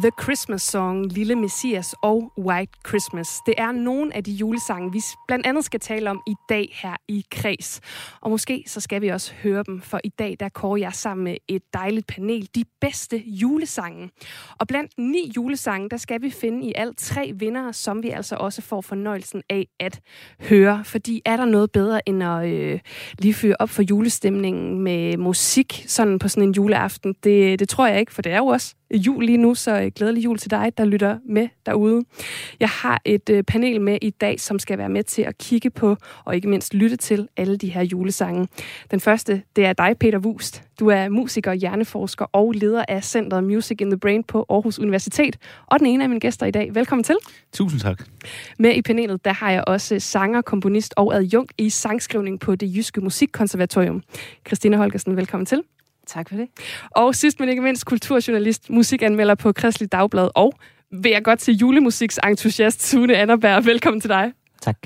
The Christmas Song, Lille Messias og White Christmas. Det er nogle af de julesange, vi blandt andet skal tale om i dag her i Kreds. Og måske så skal vi også høre dem, for i dag der kårer jeg sammen med et dejligt panel de bedste julesange. Og blandt ni julesange, der skal vi finde i alt tre vinder, som vi altså også får fornøjelsen af at høre. Fordi er der noget bedre end at øh, lige fyre op for julestemningen med musik sådan på sådan en juleaften? Det, det tror jeg ikke, for det er jo også jul lige nu, så øh, glædelig jul til dig, der lytter med derude. Jeg har et øh, panel med i dag, som skal være med til at kigge på, og ikke mindst lytte til, alle de her julesange. Den første, det er dig, Peter Wust. Du er musiker, hjerneforsker og leder af Centeret Music in the Brain på Aarhus Universitet, og den ene af mine gæster i dag. Velkommen til. Tusind tak. Med i panelet, der har jeg også sanger, komponist og adjunkt i sangskrivning på det Jyske Musikkonservatorium. Christina Holgersen, velkommen til. Tak for det. Og sidst men ikke mindst kulturjournalist, musikanmelder på Kristelig Dagblad og vil jeg godt til julemusiks entusiast Sune Annerberg. Velkommen til dig. Tak.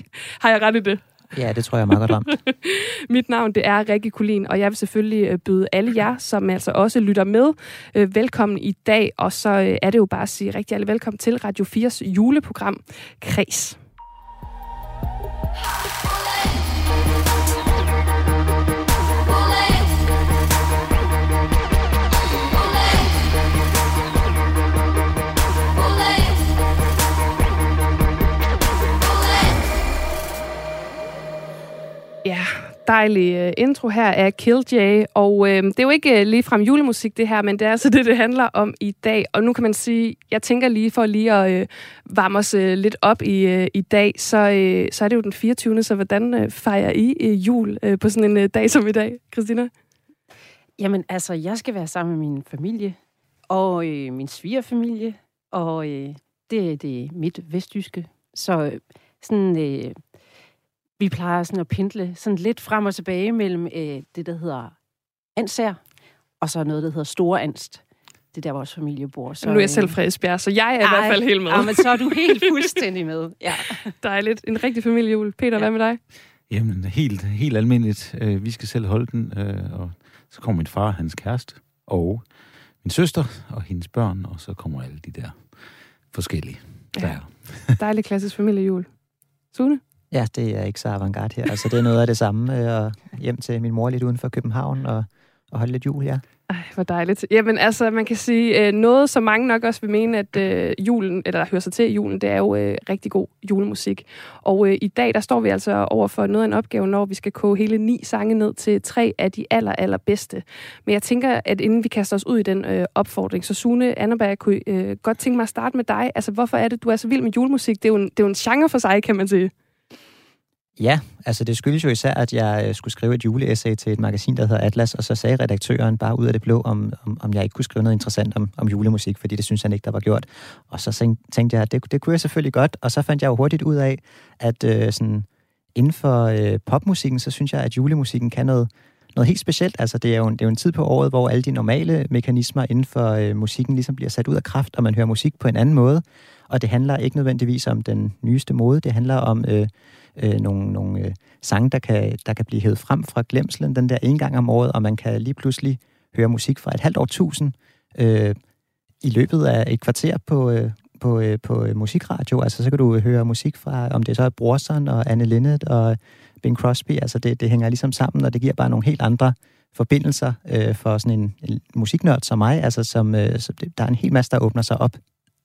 Har jeg ret i det? Ja, det tror jeg er meget godt ramt. Mit navn det er Rikke Kulin, og jeg vil selvfølgelig øh, byde alle jer, som altså også lytter med, øh, velkommen i dag. Og så øh, er det jo bare at sige rigtig alle velkommen til Radio 4's juleprogram Kres. Dejlig øh, intro her af Killjay, og øh, det er jo ikke ligefrem lige frem julemusik det her, men det er altså det, det handler om i dag. Og nu kan man sige, jeg tænker lige for lige at øh, varme os øh, lidt op i, øh, i dag, så, øh, så er det jo den 24. Så hvordan øh, fejrer I øh, jul øh, på sådan en øh, dag som i dag, Christina? Jamen altså, jeg skal være sammen med min familie, og øh, min svigerfamilie, og øh, det, det er mit vestjyske. Så øh, sådan... Øh, vi plejer sådan at pendle sådan lidt frem og tilbage mellem øh, det, der hedder Ansær, og så noget, der hedder Store Anst. Det er der, vores familie bor. Så, nu er jeg selv fra Esbjerg, så jeg er ej, i hvert fald helt med. Ja, men så er du helt fuldstændig med. Ja. Dejligt. En rigtig familiejul. Peter, ja. hvad med dig? Jamen, helt, helt almindeligt. Øh, vi skal selv holde den, øh, og så kommer min far, hans kæreste, og min søster og hendes børn, og så kommer alle de der forskellige. Ja. Der. Dejlig klassisk familiejul. Sune? Ja, det er ikke så avantgarde her. Altså, det er noget af det samme. Øh, og hjem til min mor lidt uden for København og, og holde lidt jul, ja. Ej, hvor dejligt. Jamen altså, man kan sige, øh, noget som mange nok også vil mene, at øh, julen, eller hører sig til julen, det er jo øh, rigtig god julemusik. Og øh, i dag, der står vi altså over for noget af en opgave, når vi skal koge hele ni sange ned til tre af de aller, aller bedste. Men jeg tænker, at inden vi kaster os ud i den øh, opfordring, så Sune Anneberg, kunne øh, godt tænke mig at starte med dig. Altså, hvorfor er det, du er så vild med julemusik? Det er jo en, det er jo en genre for sig, kan man sige. Ja, altså det skyldes jo især, at jeg øh, skulle skrive et juleessay til et magasin, der hedder Atlas, og så sagde redaktøren bare ud af det blå, om, om, om jeg ikke kunne skrive noget interessant om, om julemusik, fordi det synes han ikke, der var gjort. Og så tænkte jeg, at det, det kunne jeg selvfølgelig godt, og så fandt jeg jo hurtigt ud af, at øh, sådan, inden for øh, popmusikken, så synes jeg, at julemusikken kan noget, noget helt specielt. Altså, det er, jo en, det er jo en tid på året, hvor alle de normale mekanismer inden for øh, musikken ligesom bliver sat ud af kraft, og man hører musik på en anden måde. Og det handler ikke nødvendigvis om den nyeste mode, det handler om øh, øh, nogle, nogle øh, sange, der kan, der kan blive hævet frem fra glemslen den der en gang om året, og man kan lige pludselig høre musik fra et halvt år tusind øh, i løbet af et kvarter på, øh, på, øh, på øh, musikradio. Altså, så kan du høre musik fra, om det så er Brorson og Anne Linnet og Bing Crosby. Altså, det, det hænger ligesom sammen, og det giver bare nogle helt andre forbindelser øh, for sådan en, en musiknørd som mig. Altså, som, øh, så det, der er en hel masse, der åbner sig op,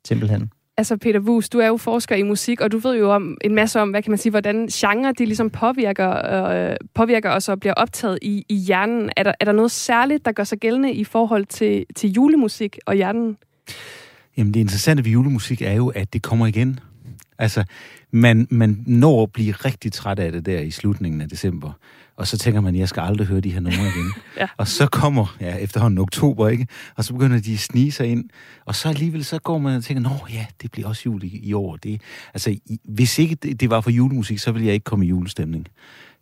simpelthen. Altså Peter Wus, du er jo forsker i musik, og du ved jo om en masse om, hvad kan man sige, hvordan genre de ligesom påvirker, øh, påvirker os og bliver optaget i, i hjernen. Er der, er der noget særligt, der gør sig gældende i forhold til, til julemusik og hjernen? Jamen det interessante ved julemusik er jo, at det kommer igen. Altså, man, man når at blive rigtig træt af det der i slutningen af december. Og så tænker man, jeg skal aldrig høre de her numre igen. ja. Og så kommer, ja, efterhånden oktober, ikke? Og så begynder de at snige sig ind. Og så alligevel, så går man og tænker, nå ja, det bliver også jul i, i år. Det, altså, i, hvis ikke det, det var for julemusik, så ville jeg ikke komme i julestemning.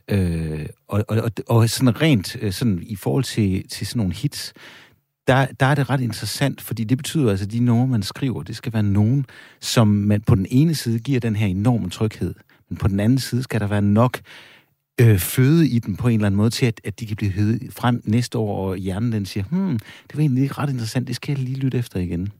Øh, og, og, og sådan rent øh, sådan, i forhold til, til sådan nogle hits, der, der er det ret interessant, fordi det betyder altså, at de numre, man skriver, det skal være nogen, som man på den ene side giver den her enorme tryghed, men på den anden side skal der være nok øh, føde i dem på en eller anden måde til, at, at de kan blive høvet frem næste år, og hjernen den siger, hmm, det var egentlig ret interessant, det skal jeg lige lytte efter igen.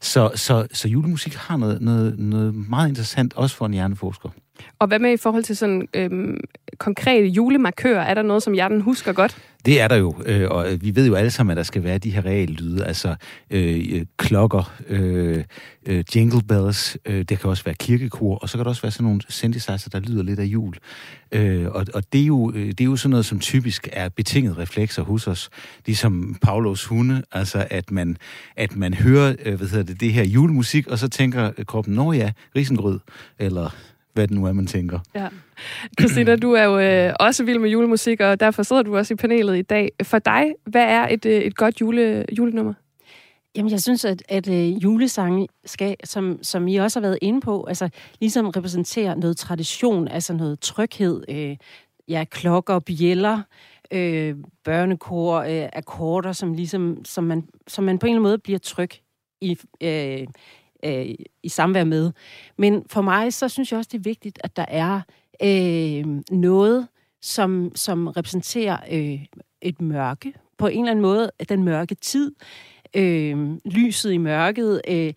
Så, så, så julemusik har noget, noget, noget meget interessant, også for en hjerneforsker. Og hvad med i forhold til sådan øhm, konkrete julemarkører? Er der noget, som hjernen husker godt? Det er der jo, øh, og øh, vi ved jo alle sammen, at der skal være de her reelle lyde, altså øh, øh, klokker, øh, øh, jingle bells, øh, det kan også være kirkekor, og så kan der også være sådan nogle synthesizer, der lyder lidt af jul. Øh, og og det, er jo, øh, det er jo sådan noget, som typisk er betinget reflekser hos os, ligesom Paulos hunde, altså at man, at man hører øh, hvad hedder det, det her julemusik, og så tænker kroppen, nå ja, risengrød, eller hvad det nu er, man tænker. Ja. Christina, du er jo øh, også vild med julemusik, og derfor sidder du også i panelet i dag. For dig, hvad er et, øh, et godt jule, julenummer? Jamen, jeg synes, at, at øh, julesange skal, som, som I også har været inde på, altså ligesom repræsenterer noget tradition, altså noget tryghed, øh, ja, klokker, bjæller, øh, børnekor, øh, akkorder, som ligesom, som man, som man på en eller anden måde bliver tryg i, øh, øh, i samvær med. Men for mig, så synes jeg også, det er vigtigt, at der er øh, noget, som, som repræsenterer øh, et mørke, på en eller anden måde, den mørke tid, øh, lyset i mørket. Øh,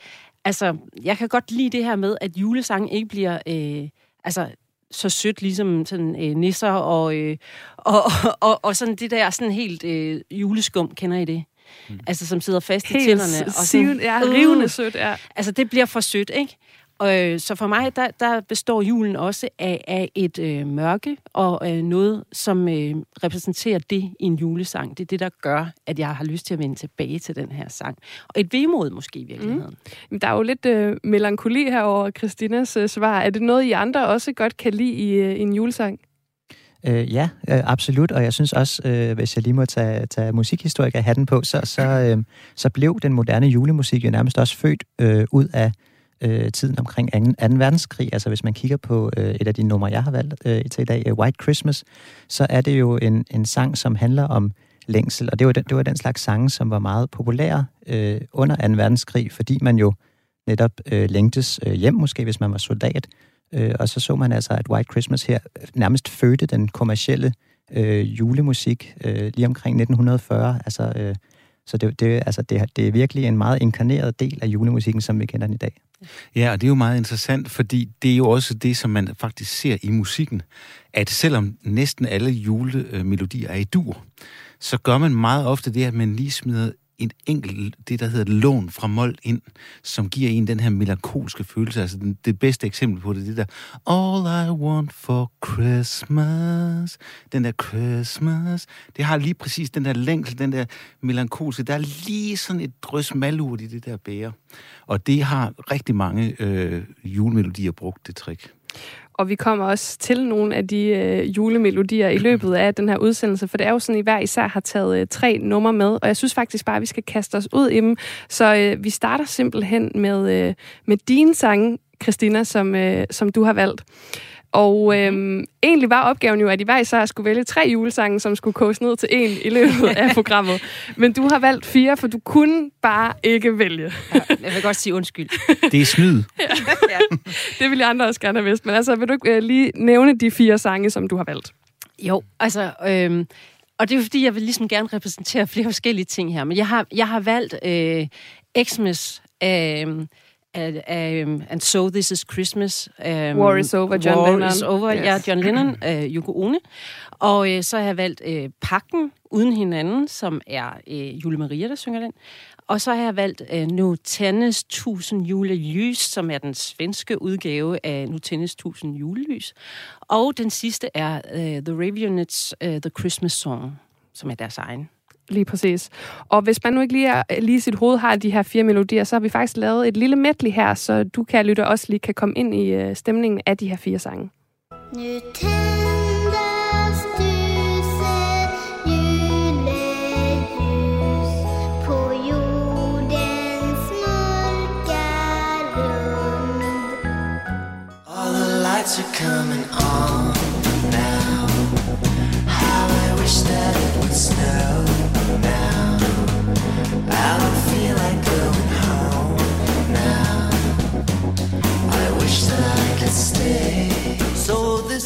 altså, jeg kan godt lide det her med, at julesangen ikke bliver... Øh, altså, så sødt, ligesom sådan øh, nisser og, øh, og, og, og, og sådan det der sådan helt øh, juleskum, kender I det? Mm. Altså, som sidder fast Helt i tænderne. Og sådan, ja, rivende sødt, ja. Altså, det bliver for sødt, ikke? Og, øh, så for mig, der, der består julen også af, af et øh, mørke og øh, noget, som øh, repræsenterer det i en julesang. Det er det, der gør, at jeg har lyst til at vende tilbage til den her sang. Og et vemod måske i virkeligheden. Mm. Der er jo lidt øh, melankoli her over Christinas øh, svar. Er det noget, I andre også godt kan lide i, øh, i en julesang? Øh, ja, øh, absolut, og jeg synes også, øh, hvis jeg lige må tage, tage musikhistoriker hatten på, så, så, øh, så blev den moderne julemusik jo nærmest også født øh, ud af øh, tiden omkring 2. 2. verdenskrig. Altså hvis man kigger på øh, et af de numre, jeg har valgt øh, til i dag, øh, White Christmas, så er det jo en, en sang, som handler om længsel, og det var, den, det var den slags sange, som var meget populære øh, under 2. verdenskrig, fordi man jo netop øh, længtes øh, hjem måske, hvis man var soldat, Øh, og så så man altså, at White Christmas her nærmest fødte den kommercielle øh, julemusik øh, lige omkring 1940. Altså, øh, så det, det, altså det, det er virkelig en meget inkarneret del af julemusikken, som vi kender den i dag. Ja, og det er jo meget interessant, fordi det er jo også det, som man faktisk ser i musikken, at selvom næsten alle julemelodier er i dur, så gør man meget ofte det, at man lige smider et enkelt, det der hedder lån fra mol ind, som giver en den her melankolske følelse. Altså den, det bedste eksempel på det, det der All I want for Christmas, den der Christmas, det har lige præcis den der længsel, den der melankolske, der er lige sådan et drøs malurt i det der bære. Og det har rigtig mange øh, julemelodier brugt, det trick. Og vi kommer også til nogle af de øh, julemelodier i løbet af den her udsendelse, for det er jo sådan, at I hver især har taget øh, tre numre med, og jeg synes faktisk bare, at vi skal kaste os ud i dem. Så øh, vi starter simpelthen med, øh, med din sang, Christina, som, øh, som du har valgt. Og øhm, egentlig var opgaven jo, at I hver især skulle vælge tre julesange, som skulle koges ned til en i løbet af programmet. Men du har valgt fire, for du kunne bare ikke vælge. Ja, jeg vil godt sige undskyld. Det er snyd. ja. Det vil jeg andre også gerne have vidst. Men altså, vil du ikke øh, lige nævne de fire sange, som du har valgt? Jo, altså... Øhm, og det er jo fordi, jeg vil ligesom gerne repræsentere flere forskellige ting her. Men jeg har, jeg har valgt øh, Xmas... Øh, uh, And So This Is Christmas. Um, War is Over, John War Lennon. is Over, yes. ja, John Lennon, uh, Yoko Ono. Og uh, så har jeg valgt uh, Pakken Uden Hinanden, som er uh, Jule Maria, der synger den. Og så har jeg valgt uh, Nu tændes tusind julelys, som er den svenske udgave af Nu tændes tusind julelys. Og den sidste er uh, The Raveonettes uh, The Christmas Song, som er deres egen. Lige præcis. Og hvis man nu ikke lige, er, lige i sit hoved har de her fire melodier, så har vi faktisk lavet et lille medley her, så du kan lytte også lige kan komme ind i uh, stemningen af de her fire sange. Nu All the lights are coming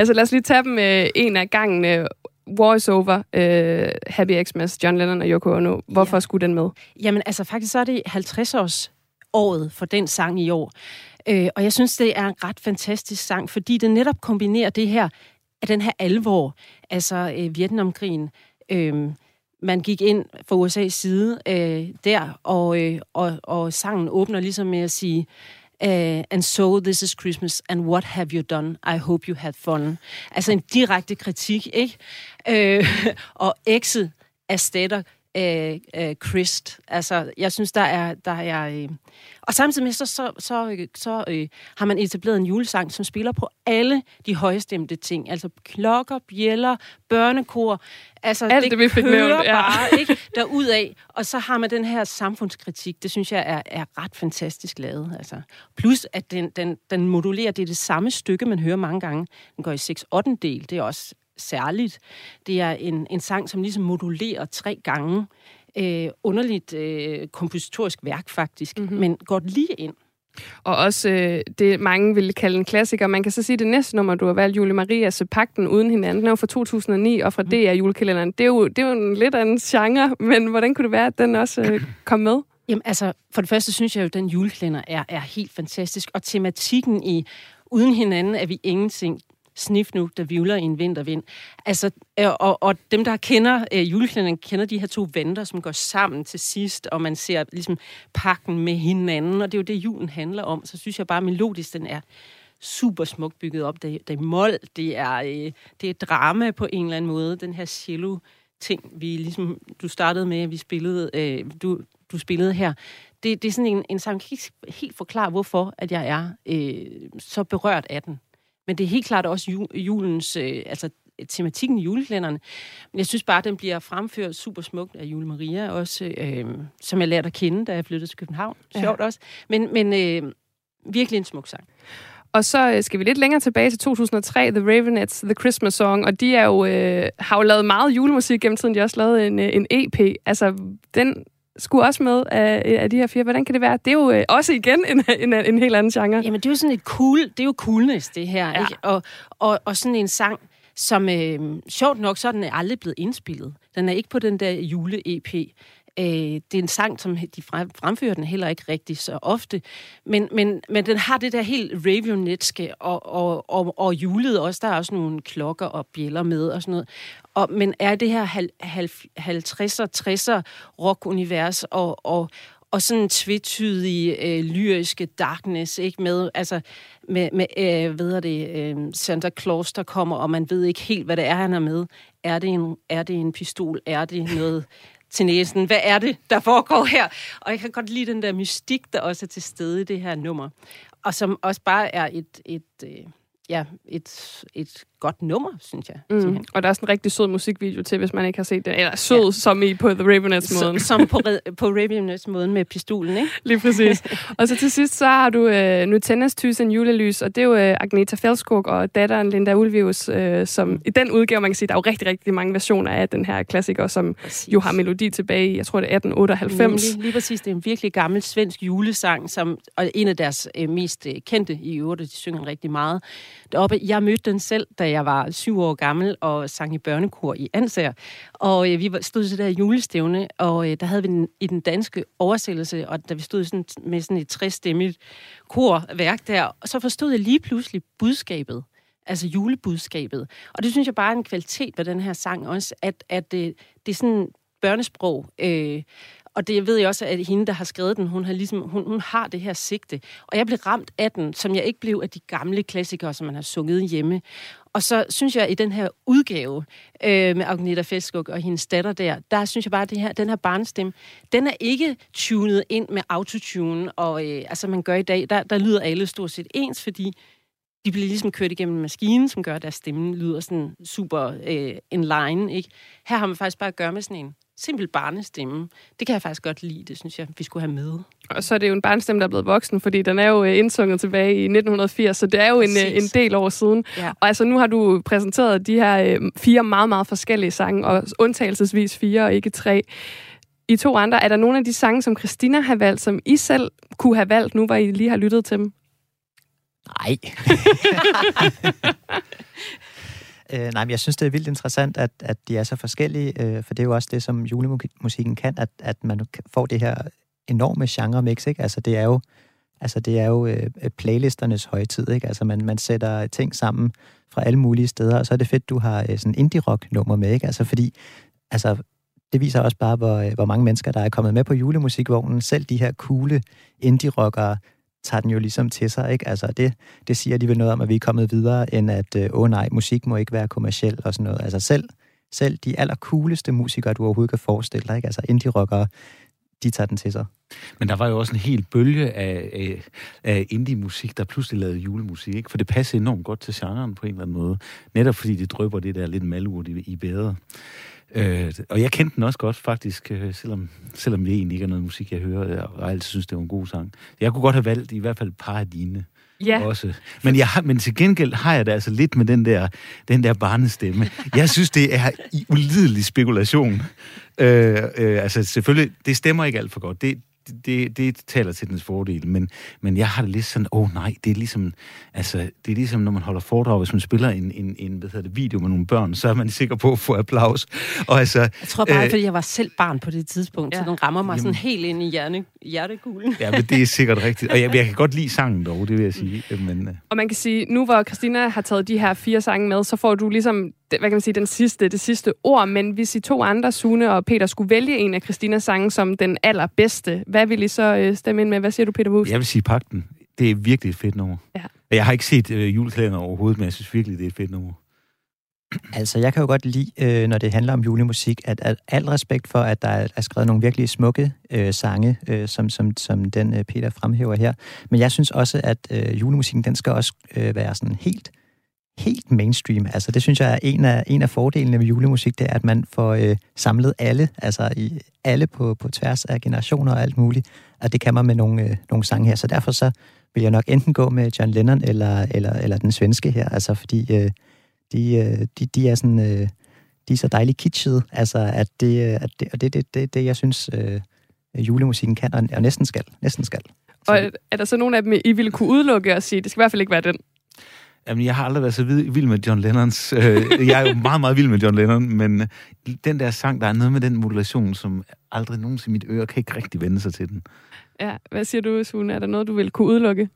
Altså lad os lige tage dem øh, en af gangen. Øh, War is over, øh, Happy Xmas, John Lennon og Yoko Ono. Hvorfor Ja. skulle den med? Jamen altså faktisk så er det 50-års året for den sang i år. Øh, og jeg synes, det er en ret fantastisk sang, fordi det netop kombinerer det her, af den her alvor, altså øh, Vietnamkrigen. Øh, man gik ind fra USA's side øh, der, og, øh, og, og sangen åbner ligesom med at sige, Uh, and so this is Christmas, and what have you done? I hope you had fun. Altså en direkte kritik, ikke? Uh, og X'et erstatter øh, øh, Christ. Altså, jeg synes, der er... Der er øh, og samtidig med, så, så, så, øh, så øh, har man etableret en julesang, som spiller på alle de højstemte ting. Altså klokker, bjæller, børnekor. Altså, Alt det, vi fik nævnt, ja. bare ikke, derudad. Og så har man den her samfundskritik. Det synes jeg er, er ret fantastisk lavet. Altså. Plus, at den, den, den modulerer. Det er det samme stykke, man hører mange gange. Den går i 6 8 del. Det er også særligt. Det er en, en sang, som ligesom modulerer tre gange. Øh, underligt øh, kompositorisk værk, faktisk. Mhm. Mm-hmm. Men går lige ind. Og også øh, det, mange ville kalde en klassiker. Man kan så sige, at det næste nummer, du har valgt, Julie Marias Pakten uden hinanden, den er jo fra 2009 og fra Mhm. DR julekalenderen. Det er, jo, det er jo en lidt anden genre, men hvordan kunne det være, at den også øh, kom med? Jamen altså, for det første synes jeg jo, at den juleklænder er, er helt fantastisk. Og tematikken i Uden hinanden er vi ingenting. Snif nu, der vivler i en vintervind. Altså, øh, og, og dem, der kender øh, juleklænderen, kender de her to venter, som går sammen til sidst, og man ser ligesom pakken med hinanden, og det er jo det, julen handler om. Så synes jeg bare, melodisk, den er super smukt bygget op. Det, det er mål, det er, øh, det er drama på en eller anden måde. Den her cello ting, vi ligesom, du startede med, at vi spillede, øh, du, du spillede her. Det, det er sådan en, en sang, jeg kan ikke helt forklare, hvorfor at jeg er øh, så berørt af den. Men det er helt klart også ju, julens, øh, altså tematikken i juleklænderne. Men jeg synes bare, at den bliver fremført super smukt af Jule Maria, også, øh, som jeg lærte at kende, da jeg flyttede til København. Sjovt ja. også. Men, men øh, virkelig en smuk sang. Og så øh, skal vi lidt længere tilbage til 2003, The Ravenettes, The Christmas Song, og de er jo, øh, har jo lavet meget julemusik gennem tiden. De har også lavet en, øh, en EP. Altså, den skulle også med af, af de her fire. Hvordan kan det være? Det er jo øh, også igen en, en, en helt anden genre. Jamen, det er jo sådan et cool, det er jo coolness, det her. Ja. Ikke? Og, og, og sådan en sang, som øh, sjovt nok, så er den aldrig blevet indspillet. Den er ikke på den der jule-EP. Øh, det er en sang, som de frem- fremfører den heller ikke rigtig så ofte. Men, men, men den har det der helt ravionetske og, og, og, og julet også. Der er også nogle klokker og bjæller med og sådan noget. Og, men er det her 50'er, 60'er rock-univers og, og, og sådan en tvetydig øh, lyriske darkness, ikke med, altså med, med øh, ved det, øh, Santa Claus, der kommer, og man ved ikke helt, hvad det er, han er med. Er det en, er det en pistol? Er det noget til næsen? Hvad er det, der foregår her? Og jeg kan godt lide den der mystik, der også er til stede i det her nummer. Og som også bare er et, et, øh, ja, et, et godt nummer, synes jeg. Mm. simpelthen. Og der er sådan en rigtig sød musikvideo til, hvis man ikke har set den. Eller sød, ja. som i på The Ravenettes-måden. Så, som på, på Ravenous måden med pistolen, ikke? Lige præcis. og så til sidst, så har du øh, Nutennas Thyssen julelys, og det er jo øh, Agneta Fjeldskog og datteren Linda Ulvius, øh, som i den udgave, man kan sige, der er jo rigtig, rigtig mange versioner af den her klassiker, som Præcis. jo har melodi tilbage i, jeg tror det er 1898. Nemlig, lige præcis. Det er en virkelig gammel svensk julesang, som, og en af deres øh, mest øh, kendte i øvrigt, de synger rigtig meget. Deroppe, jeg mødte den selv, da jeg var syv år gammel og sang i børnekor i Ansager. Og øh, vi stod til det der julestævne, og øh, der havde vi den i den danske oversættelse, og da vi stod sådan, med sådan et træstemmigt korværk der, så forstod jeg lige pludselig budskabet. altså julebudskabet. Og det synes jeg bare er en kvalitet ved den her sang også, at, at det, det er sådan børnesprog. Øh, og det ved jeg også, at hende, der har skrevet den, hun har, ligesom, hun, hun har det her sigte. Og jeg blev ramt af den, som jeg ikke blev af de gamle klassikere, som man har sunget hjemme. Og så synes jeg, at i den her udgave øh, med Agneta Feskuk og hendes datter der, der synes jeg bare, at det her, den her barnestemme, den er ikke tunet ind med autotune, og øh, altså man gør i dag, der, der lyder alle stort set ens, fordi de bliver ligesom kørt igennem en maskine, som gør, at deres stemme lyder sådan super øh, in line. Ikke? Her har man faktisk bare at gøre med sådan en simpel barnestemme. Det kan jeg faktisk godt lide, det synes jeg, vi skulle have med. Og så er det jo en barnstemme, der er blevet voksen, fordi den er jo øh, indsunget tilbage i 1980, så det er jo en, øh, en del år siden. Ja. Og altså nu har du præsenteret de her øh, fire meget, meget forskellige sange, og undtagelsesvis fire og ikke tre. I to andre, er der nogle af de sange, som Christina har valgt, som I selv kunne have valgt, nu hvor I lige har lyttet til dem? Nej. øh, nej, men jeg synes, det er vildt interessant, at, at de er så forskellige, øh, for det er jo også det, som julemusikken kan, at, at man får det her enorme genre-mix, ikke? Altså, det er jo, altså, det er jo øh, playlisternes højtid, ikke? Altså, man, man sætter ting sammen fra alle mulige steder, og så er det fedt, du har øh, sådan indie-rock-nummer med, ikke? Altså, fordi, altså, det viser også bare, hvor, øh, hvor mange mennesker, der er kommet med på julemusikvognen. Selv de her coole indie-rockere tager den jo ligesom til sig, ikke? Altså, det, det siger alligevel noget om, at vi er kommet videre, end at, øh, åh nej, musik må ikke være kommerciel og sådan noget. Altså, selv, selv de allercooleste musikere, du overhovedet kan forestille dig, ikke? Altså, indie-rockere, de tager den til sig. Men der var jo også en hel bølge af, af, af indie-musik, der pludselig lavede julemusik, ikke? For det passer enormt godt til genren på en eller anden måde. Netop fordi det drøber det der lidt malurt i, i. Øh, og jeg kendte den også godt, faktisk, øh, selvom, selvom det egentlig ikke er noget musik, jeg hører, jeg, og altid synes, det var en god sang. Jeg kunne godt have valgt i hvert fald et par af dine Ja, også. Men, jeg har, men til gengæld har jeg det altså lidt med den der, den der barnestemme. Jeg synes, det er i ulidelig spekulation. Øh, øh, altså selvfølgelig, det stemmer ikke alt for godt. Det, det, det taler til dens fordel, men, men jeg har det lidt sådan, åh oh, nej, det er ligesom, altså, det er ligesom, når man holder foredrag, hvis man spiller en, en, en hvad hedder det, video med nogle børn, så er man sikker på at få applaus. Og altså, Jeg tror bare, Øh, fordi jeg var selv barn på det tidspunkt, ja. Så den rammer mig Jamen. sådan helt ind i hjerne, hjertekuglen. ja, men det er sikkert rigtigt. Og jeg, jeg kan godt lide sangen dog, det vil jeg sige. Men, øh, og man kan sige, nu hvor Christina har taget de her fire sange med, så får du ligesom, hvad kan man sige, den sidste, det sidste ord, men hvis I to andre, Sune og Peter, skulle vælge en af Christinas sange som den allerbedste, hvad vil I så øh, stemme ind med? Hvad siger du, Peter Wus? Jeg vil sige Pakten. Det er virkelig et fedt nummer. Ja. Jeg har ikke set øh, julekalender overhovedet, men jeg synes virkelig, det er et fedt nummer. Altså, jeg kan jo godt lide, øh, når det handler om julemusik, at, at al respekt for, at der er, er skrevet nogle virkelig smukke øh, sange, øh, som, som, som den øh, Peter fremhæver her. Men jeg synes også, at øh, julemusikken, den skal også øh, være sådan helt, helt mainstream. Altså, det synes jeg er en af, en af fordelene ved julemusik, det er, at man får øh, samlet alle, altså i alle på, på tværs af generationer og alt muligt. Og det kan man med nogle, øh, nogle sange her. Så derfor så vil jeg nok enten gå med John Lennon eller, eller, eller den svenske her, altså fordi... Øh, de, øh, de, de er sådan, øh, de er så dejligt kitschede, altså at det, øh, at det, og det er det, det, det, jeg synes, øh, julemusikken kan, og, og næsten skal, næsten skal. Så, Og er der så nogen af dem, I ville kunne udelukke og sige, det skal i hvert fald ikke være den? Jamen, jeg har aldrig været så vild med John Lennons. Øh, jeg er jo meget, meget vild med John Lennon, men øh, den der sang, der er noget med den modulation, som aldrig nogensinde i mit øre kan ikke rigtig vende sig til den. Ja, hvad siger du, Sune? Er der noget, du vil kunne udelukke?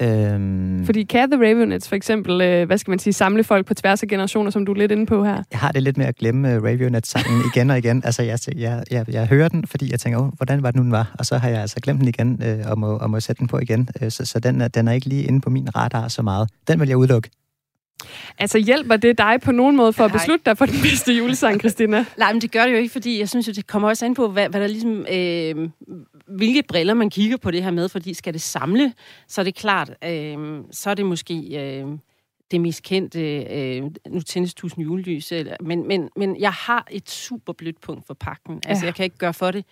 Øhm, Fordi kan The Ravenets for eksempel, øh, hvad skal man sige, samle folk på tværs af generationer, som du er lidt inde på her? jeg har det lidt med at glemme uh, Radionet-sangen igen og igen. Altså, jeg, jeg, jeg, jeg hører den, fordi jeg tænker, oh, hvordan var det nu, den var? Og så har jeg altså glemt den igen, øh, og, må, og må sætte den på igen. Øh, så så den, er, den er ikke lige inde på min radar så meget. Den vil jeg udelukke. Altså hjælper det dig på nogen måde for at beslutte dig for den bedste julesang, Christina? Nej, men det gør det jo ikke, fordi jeg synes jo, det kommer også an på, hvad, hvad der ligesom, øh, hvilke briller man kigger på det her med, fordi skal det samle, så er det klart, øh, så er det måske øh, det mest kendte, øh, nu tændes tusind julelys, eller, men, men, men jeg har et super blødt punkt for pakken, altså Ja. jeg kan ikke gøre for det,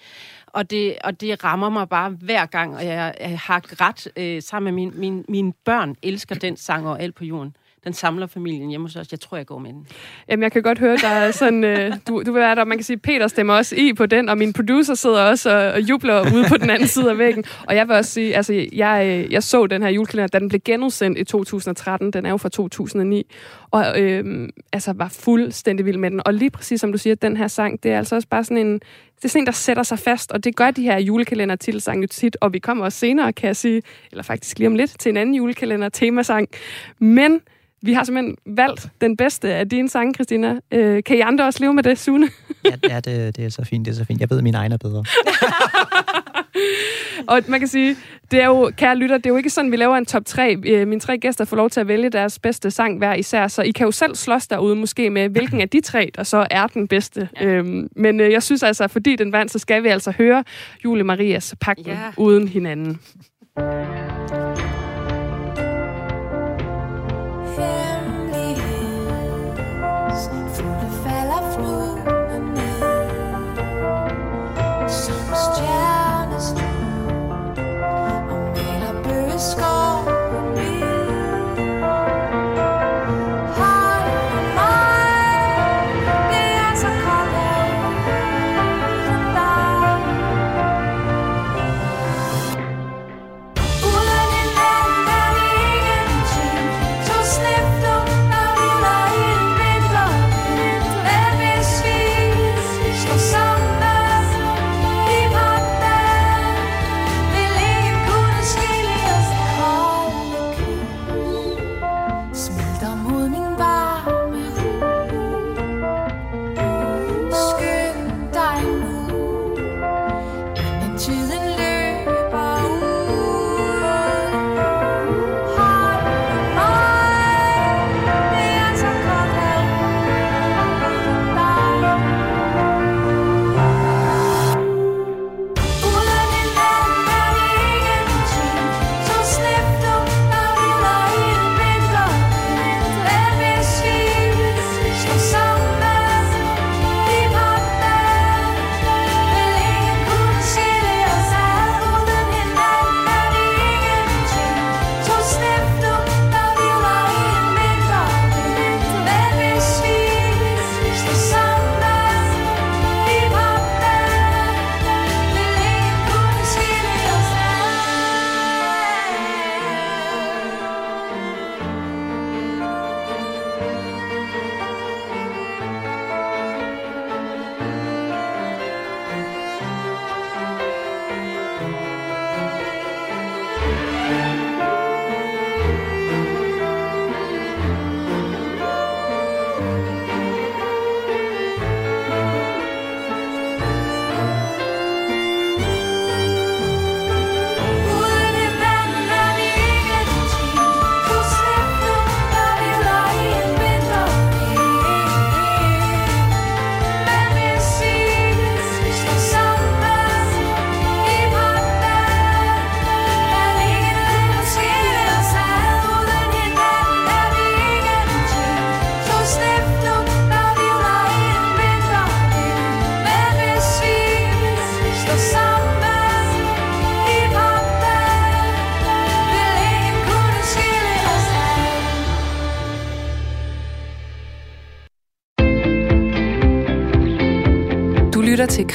og det, og det rammer mig bare hver gang, og jeg, jeg har ret øh, sammen med min, min, mine børn, elsker den sang over alt på jorden. Den samler familien hjemme hos os. Jeg tror, jeg går med den. Jamen, jeg kan godt høre, der er sådan, øh, du, du vil være der, man kan sige, Peter stemmer også i på den, og min producer sidder også og, og jubler ude på den anden side af væggen. Og jeg vil også sige, altså, jeg, øh, jeg så den her julekalender, da den blev genudsendt i 2013, den er jo fra 2009, og øh, altså var fuldstændig vild med den. Og lige præcis som du siger, den her sang, det er altså også bare sådan en, det er sådan en, der sætter sig fast, og det gør de her julekalender titelsange jo tit, og vi kommer også senere, kan jeg sige, eller faktisk lige om lidt, til en anden julekalender temasang. Men vi har simpelthen valgt den bedste af dine sange, Christina. Øh, kan I andre også leve med det, Sune? Ja, ja det, det er så fint, det er så fint. Jeg ved, at mine egne er bedre. Og man kan sige, det er jo, kære lytter, det er jo ikke sådan, vi laver en top 3. Øh, Mine tre gæster får lov til at vælge deres bedste sang hver især, så I kan jo selv slås derude måske med, hvilken af de tre, der så er den bedste. Ja. Øhm, men øh, jeg synes altså, fordi den vandt, så skal vi altså høre Julie Marias pakken Ja. uden hinanden.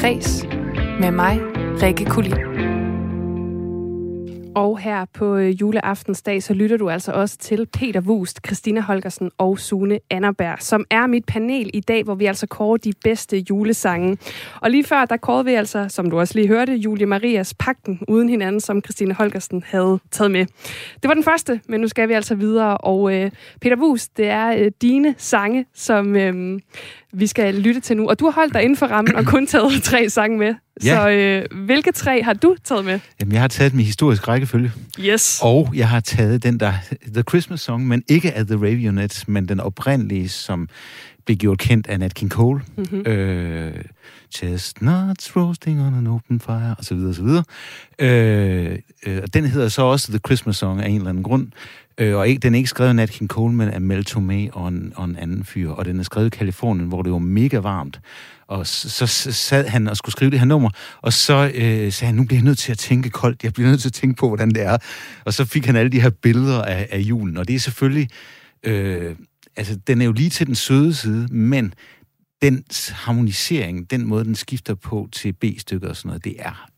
Lytter med mig, Rikke Kulin. Og her på øh, juleaftensdag, så lytter du altså også til Peter Wust, Christina Holgersen og Sune Annerberg, som er mit panel i dag, hvor vi altså kårer de bedste julesange. Og lige før, der kårede vi altså, som du også lige hørte, Julie Marias Pakten uden hinanden, som Christina Holgersen havde taget med. Det var den første, men nu skal vi altså videre. Og øh, Peter Wust, det er øh, dine sange, som øh, vi skal lytte til nu. Og du har holdt dig inden for rammen og kun taget tre sange med. Ja. Så øh, hvilke tre har du taget med? Jamen, jeg har taget dem i historisk rækkefølge. Yes. Og jeg har taget den der, The Christmas Song, men ikke af The Ravionettes, men den oprindelige, som blev gjort kendt af Nat King Cole. Mm-hmm. Øh, Chestnuts roasting on an open fire, og så videre, og så videre. Øh, øh, og den hedder så også The Christmas Song af en eller anden grund. Øh, og ikke, den er ikke skrevet af Nat King Cole, men af Mel Tormé og en, og en anden fyr. Og den er skrevet i Kalifornien, hvor det var mega varmt. Og så, så sad han og skulle skrive det her nummer, og så øh, sagde han, nu bliver jeg nødt til at tænke koldt. Jeg bliver nødt til at tænke på, hvordan det er. Og så fik han alle de her billeder af, af julen. Og det er selvfølgelig... Øh, altså, den er jo lige til den søde side, men den harmonisering, den måde, den skifter på til B-stykker og sådan noget, det er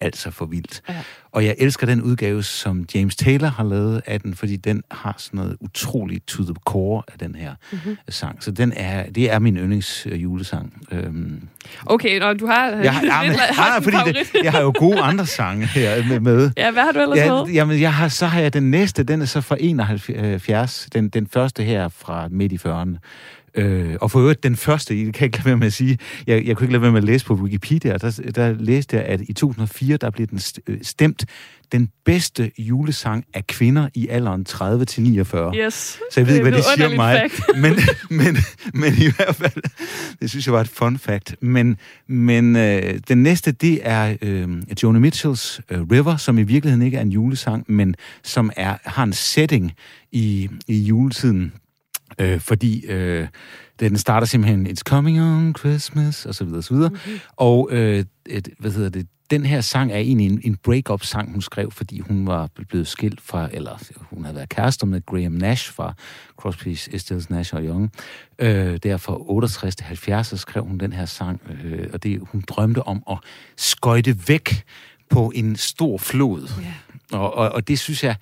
altså for vildt. Ja. Og jeg elsker den udgave, som James Taylor har lavet af den, fordi den har sådan noget utroligt to the core af den her Mhm. mm-hmm. sang. Så den er, det er min yndlings øh, julesang. Øhm, Okay, når du har... jeg, har, ja, men, lidt- nej, en fordi det, jeg har jo gode andre sange her med. med. Ja, hvad har du ellers Ja, med? jamen, jeg har, så har jeg den næste, den er så fra 71, den, den første her fra midt i 40'erne. Øh, og for øvrigt, den første, jeg kan ikke lade være med at sige, jeg, jeg kunne ikke lade være med at læse på Wikipedia, der, der læste jeg, at i 2004, der blev den øh, stemt den bedste julesang af kvinder i alderen 30 til 49. Yes. Så jeg ved ikke, hvad det er siger mig. Men, men, men i hvert fald, det synes jeg var et fun fact. Men, men øh, den næste, det er øh, Joni Mitchells øh, River, som i virkeligheden ikke er en julesang, men som er, har en setting i, i juletiden. Øh, fordi øh, den starter simpelthen, It's coming on Christmas, og så videre, og så videre. Mm-hmm. Og øh, et, hvad hedder det, den her sang er egentlig en, en break-up-sang, hun skrev, fordi hun var blevet skilt fra, eller hun havde været kærester med Graham Nash fra Crosby, Stills, Nash og Young. Øh, der fra 68 til 70, så skrev hun den her sang, øh, og det, hun drømte om at skøjte væk på en stor flod. Ja. Og, og, og det synes jeg,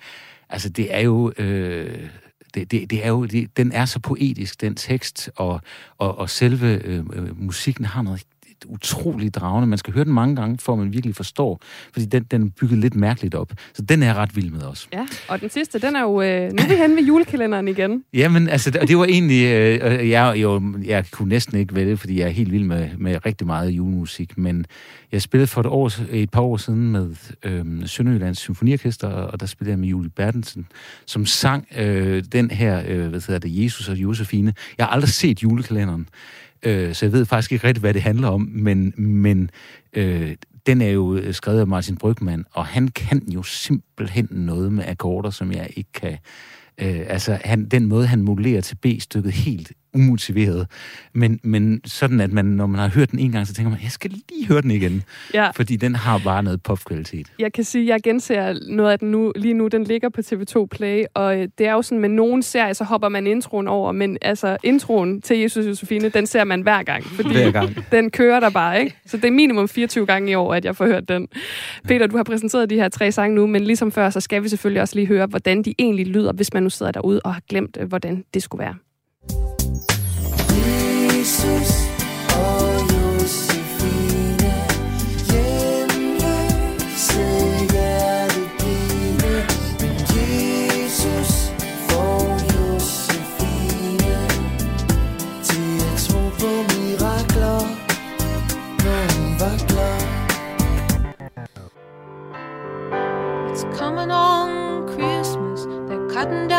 altså det er jo... Øh, det, det, det er jo, det, den er så poetisk, den tekst, og, og, og selve øh, øh musikken har noget utroligt dragende. Man skal høre den mange gange, for at man virkelig forstår, fordi den, den er bygget lidt mærkeligt op. Så den er ret vild med også. Ja, og den sidste, den er jo... Øh, nu er vi henne ved julekalenderen igen. Jamen, altså, det, det var egentlig... Øh, jeg, jo, jeg kunne næsten ikke vælge, fordi jeg er helt vild med, med rigtig meget julemusik, men jeg spillede for et, år, et par år siden med øh, Sønderjyllands Symfoniorkester, og der spillede jeg med Julie Bertelsen, som sang øh, den her, øh, hvad hedder det, Jesus og Josefine. Jeg har aldrig set julekalenderen, øh, så jeg ved faktisk ikke rigtig, hvad det handler om, men, men øh, den er jo øh, skrevet af Martin Brygman, og han kan jo simpelthen noget med akkorder, som jeg ikke kan... Øh, altså, han, den måde, han modulerer til B-stykket helt umotiveret. Men, men sådan, at man, når man har hørt den en gang, så tænker man, jeg skal lige høre den igen. Ja. Fordi den har bare noget popkvalitet. Jeg kan sige, at jeg genser noget af den nu, lige nu. Den ligger på TV2 Play, og øh, det er jo sådan, med nogle serier, så hopper man introen over, men altså introen til Jesus Josefine, den ser man hver gang, fordi Hver gang. den kører der bare, ikke? Så det er minimum 24 gange i år, at jeg får hørt den. Peter, du har præsenteret de her tre sange nu, men ligesom før, så skal vi selvfølgelig også lige høre, hvordan de egentlig lyder, hvis man nu sidder derude og har glemt, øh, hvordan det skulle være. It's coming on Christmas. They're cutting down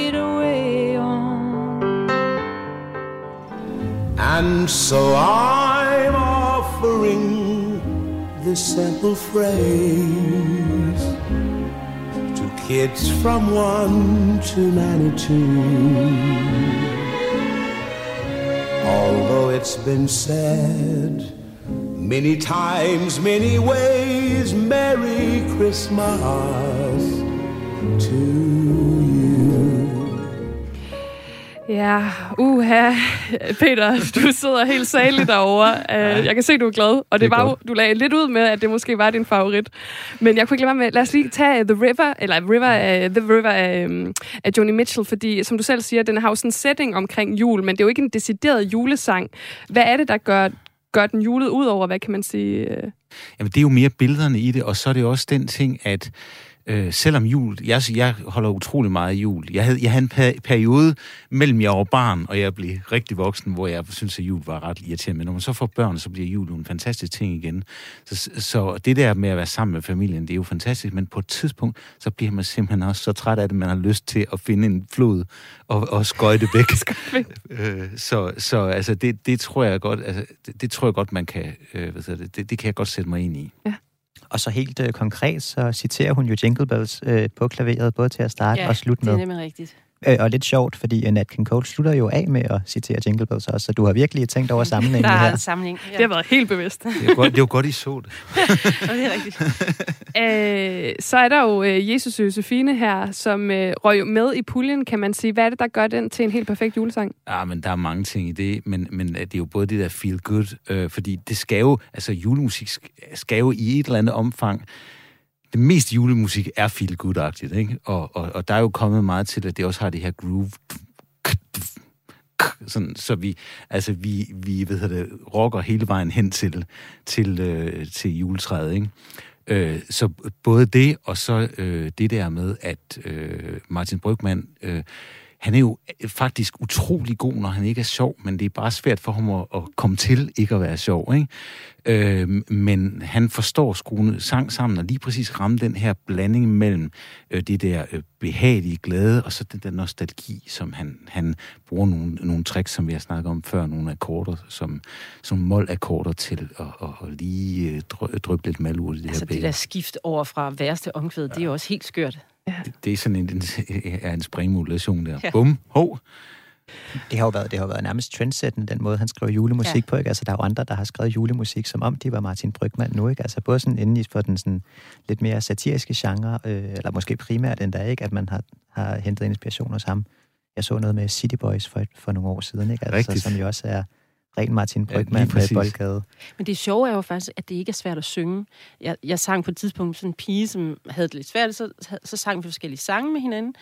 And so I'm offering this simple phrase to kids from 1 to 92. Although it's been said many times, many ways, Merry Christmas to Ja, uha. Peter, du sidder helt saligt derovre. Uh, jeg kan se, du er glad. Og det, Det var jo, du lagde lidt ud med, at det måske var din favorit. Men jeg kunne ikke lade være med, lad os lige tage The River, eller River, uh, The River af, um, af Joni Mitchell, fordi som du selv siger, den har jo sådan en setting omkring jul, men det er jo ikke en decideret julesang. Hvad er det, der gør, gør den julet ud over, hvad kan man sige? øh? Jamen, det er jo mere billederne i det, og så er det også den ting, at øh, selvom jul, jeg, jeg holder utrolig meget af jul. Jeg havde, jeg havde en per- periode mellem jeg var barn, og jeg blev rigtig voksen, hvor jeg synes, at jul var ret irriterende. Men når man så får børn, så bliver jul jo en fantastisk ting igen. Så, så det der med at være sammen med familien, det er jo fantastisk, men på et tidspunkt, så bliver man simpelthen også så træt af det, man har lyst til at finde en flod og, og skøjte væk. øh, så så altså, det, det tror jeg godt, altså, det, det tror jeg godt, man kan, øh, hvad det, det, det kan jeg godt sætte mig ind i. Og så helt øh, konkret, så citerer hun jo Jingle Bells øh, på klaveret, både til at starte Ja, og slutte det er med. nemlig rigtigt. Øh, og lidt sjovt, fordi øh, Nat King Cole slutter jo af med at citere Jingle Bells også, så du har virkelig tænkt over sammenhængen Der er her. en sammenhæng. Ja, Det har været helt bevidst. Det er jo godt, det er godt I så det. og det er rigtigt. øh, så er der jo øh, Jesus og Josefine her, som øh, røg med i puljen, kan man sige. Hvad er det, der gør den til en helt perfekt julesang? Ja, men der er mange ting i det, men, men det er jo både det der feel good, øh, fordi det skal jo, altså julemusik sk- skal jo i et eller andet omfang, det meste julemusik er feel good ikke? Og, og, og der er jo kommet meget til, at det også har det her groove, sådan, så vi, altså vi, vi ved det, rocker hele vejen hen til, til, øh, til juletræet, ikke? Øh, så både det, og så øh, det der med, at øh, Martin Brygman, øh, han er jo faktisk utrolig god, når han ikke er sjov, men det er bare svært for ham at, at komme til ikke at være sjov, ikke? Øh, men han forstår skruen sang sammen, og lige præcis ramme den her blanding mellem øh, det der øh, behagelige glæde, og så den der nostalgi, som han, han bruger nogle, nogle tricks, som vi har snakket om før, nogle akkorder, som, som mål-akkorder til at, at, at lige øh, drø, dryppe lidt malurt i det Altså her det der skift over fra værste omkvæd, det er jo også helt skørt. Det, det er sådan en, en, er en springmodulation der. Ja. Ja. Bum, hov. Det har jo været, det har jo været nærmest trendsættende, den måde, han skriver julemusik Ja. ja. på. Ikke? Altså, der er jo andre, der har skrevet julemusik, som om de var Martin Brygman nu. Ikke? Altså, både sådan inden i for den sådan, lidt mere satiriske genre, øh, eller måske primært endda, ikke? at man har, har hentet inspiration hos ham. Jeg så noget med City Boys for, for nogle år siden, ikke? Altså, Rigtigt. som jo også er ren Martin Ja, Brygman med præcis. boldgade. Men det sjove er jo faktisk, at det ikke er svært at synge. Jeg, jeg sang på et tidspunkt sådan en pige, som havde det lidt svært, så, så sang vi forskellige sange med hinanden,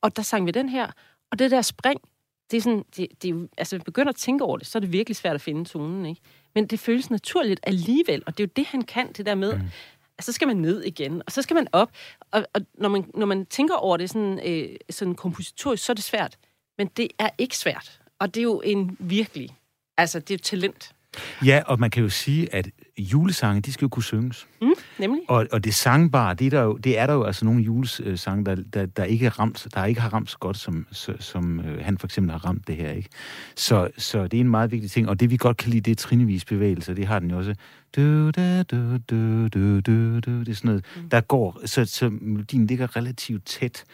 og der sang vi den her, og det der spring, det er sådan, det, det jo, altså, vi begynder at tænke over det, så er det virkelig svært at finde tonen, ikke? Men det føles naturligt alligevel, og det er jo det, han kan, det der med, mm. at så skal man ned igen, og så skal man op, og, og når, man, når man tænker over det sådan, øh, sådan kompositorisk, så er det svært, men det er ikke svært, og det er jo en virkelig, altså det er talent, Ja, og man kan jo sige, at julesange, de skal jo kunne synges. mm, nemlig. Og, og det sangbare, det er, der jo, det er der jo altså nogle julesange, der, der, der, ikke er ramt, der ikke har ramt så godt, som, som øh, han for eksempel har ramt det her. ikke. Så, så det er en meget vigtig ting. Og det vi godt kan lide, det er trinevis bevægelser. Det har den jo også. Du, da, du, du, du, du, du. Det er sådan noget, der går, så, så melodien ligger relativt tæt.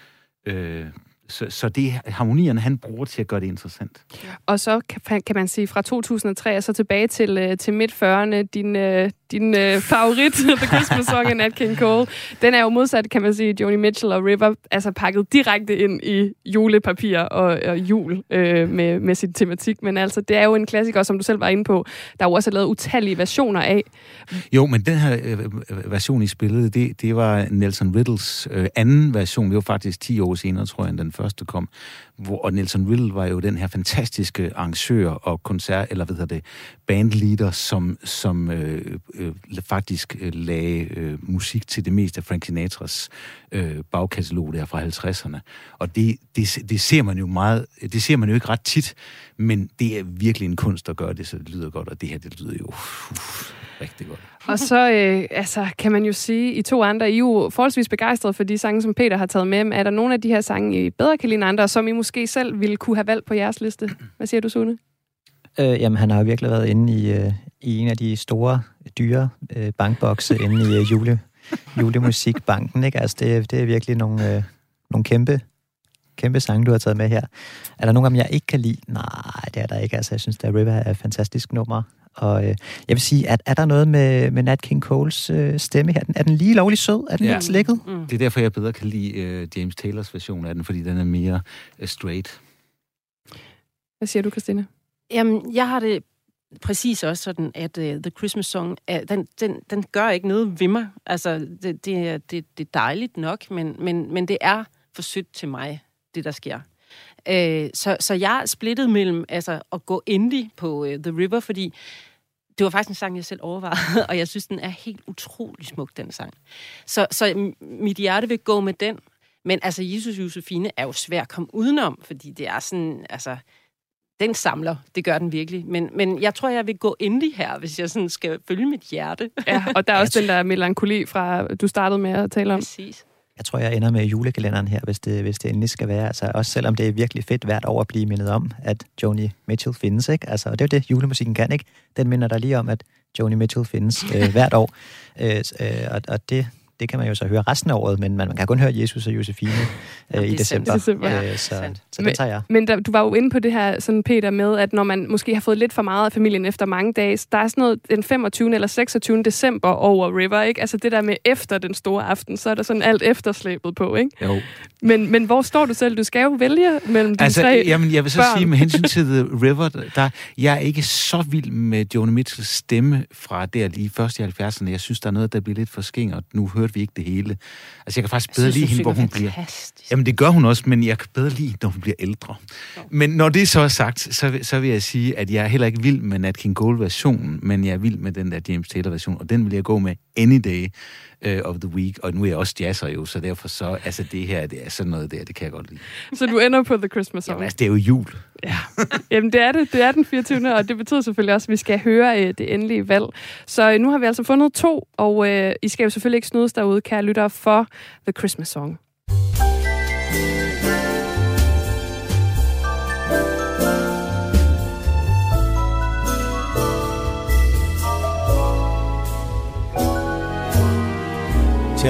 Øh, så, så det er harmonierne, han bruger til at gøre det interessant. Og så kan, kan man sige fra 2003 og så tilbage til, øh, til midt-40'erne, din, øh, din øh, favorit, The Christmas Song af Nat King Cole, den er jo modsat, kan man sige, Joni Mitchell og River, altså pakket direkte ind i julepapir og, og jul øh, med, med sin tematik. Men altså, det er jo en klassiker, som du selv var inde på, der er jo også er lavet utallige versioner af. Jo, men den her øh, øh, version, I spillede, det, det var Nelson Riddles øh, anden version. Det var faktisk 10 år senere, tror jeg, end den første kom. Hvor, og Nelson Riddle var jo den her fantastiske arrangør og koncert, eller hvad hedder det, bandleader, som, som øh, øh, faktisk øh, lagde øh, musik til det meste af Frank Sinatras øh, bagkatalog der fra 50'erne. Og det, det, det ser man jo meget, det ser man jo ikke ret tit, men det er virkelig en kunst at gøre det, så det lyder godt, og det her, det lyder jo uff, rigtig godt. Og så øh, altså, kan man jo sige, I to andre, I er jo forholdsvis begejstrede for de sange, som Peter har taget med. Er der nogle af de her sange, I bedre kan lide end andre, som I måske selv ville kunne have valgt på jeres liste? Hvad siger du, Sune? Øh, jamen, han har jo virkelig været inde i, øh, i en af de store, dyre øh, bankbokse inde i øh, jule, julemusikbanken. Ikke? Altså, det, det er virkelig nogle, øh, nogle kæmpe, kæmpe sange, du har taget med her. Er der nogen af dem, jeg ikke kan lide? Nej, det er der ikke. Altså, jeg synes, at River er et fantastisk nummer. Og øh, jeg vil sige, at er der noget med, med Nat King Coles øh, stemme her? Er den, er den lige lovlig sød? Er den Ja. ja. lidt slikket? Mm. Det er derfor, jeg bedre kan lide øh, James Taylors version af den, fordi den er mere øh, straight. Hvad siger du, Christine? Jamen, jeg har det præcis også sådan, at uh, The Christmas Song, uh, den, den, den gør ikke noget ved mig. Altså, det, det, er- det, det er dejligt nok, men, men, men det er for sødt til mig, det der sker. Uh, så, så jeg er splittet mellem altså, at gå indie på uh, The River, fordi det var faktisk en sang, jeg selv overvejede, og jeg synes, den er helt utrolig smuk, den sang. Så, så mit hjerte vil gå med den. Men altså, Jesus Josefine er jo svær at komme udenom, fordi det er sådan, altså, den samler. Det gør den virkelig. Men, men jeg tror, jeg vil gå indie her, hvis jeg sådan skal følge mit hjerte. Ja, og der er også den der melankoli fra, du startede med at tale om. Præcis. Jeg tror, jeg ender med julekalenderen her, hvis det, hvis det endelig skal være. Altså, også selvom det er virkelig fedt hvert år at blive mindet om, at Joni Mitchell findes, ikke? Altså, og det er jo det, julemusikken kan, ikke? Den minder dig lige om, at Joni Mitchell findes øh, hvert år. Øh, øh, og, og det, det kan man jo så høre resten af året, men man, man kan kun høre Jesus og Josefine øh, det i er sandt. december. December. Ja, Øh, så, sandt. så den tager jeg. Men der, du var jo inde på det her, sådan Peter, med, at når man måske har fået lidt for meget af familien efter mange dage, der er sådan noget den 25. eller 26. december over River, ikke? Altså det der med efter den store aften, så er der sådan alt efterslæbet på, ikke? Jo. Men, men hvor står du selv? Du skal jo vælge mellem de Altså, tre jamen, jeg vil så børn. sige, med hensyn til The River, der, jeg er ikke så vild med Joni Mitchells stemme fra der lige først i 70'erne. Jeg synes, der er noget, der bliver lidt for skingert. Nu hørte vi ikke det hele. Altså, jeg kan faktisk bedre lide hende, hvor hun bliver... Fantastisk. Jamen, det gør hun også, men jeg kan bedre lide, når hun bliver ældre. Men når det så er sagt, så, så vil jeg sige, at jeg er heller ikke vild med Nat King Cole-versionen, men jeg er vild med den der James Taylor-version, og den vil jeg gå med any day uh, of the week. Og nu er jeg også jazzer jo, så derfor så, altså det her, det er sådan noget der, det kan jeg godt lide. Så du ender på The Christmas Song. Jamen, altså, det er jo jul. Ja. Jamen, det er det. Det er den 24. Og det betyder selvfølgelig også, at vi skal høre øh, det endelige valg. Så øh, nu har vi altså fundet to, og øh, I skal jo selvfølgelig ikke snydes derude, kære lyttere, for The Christmas Song.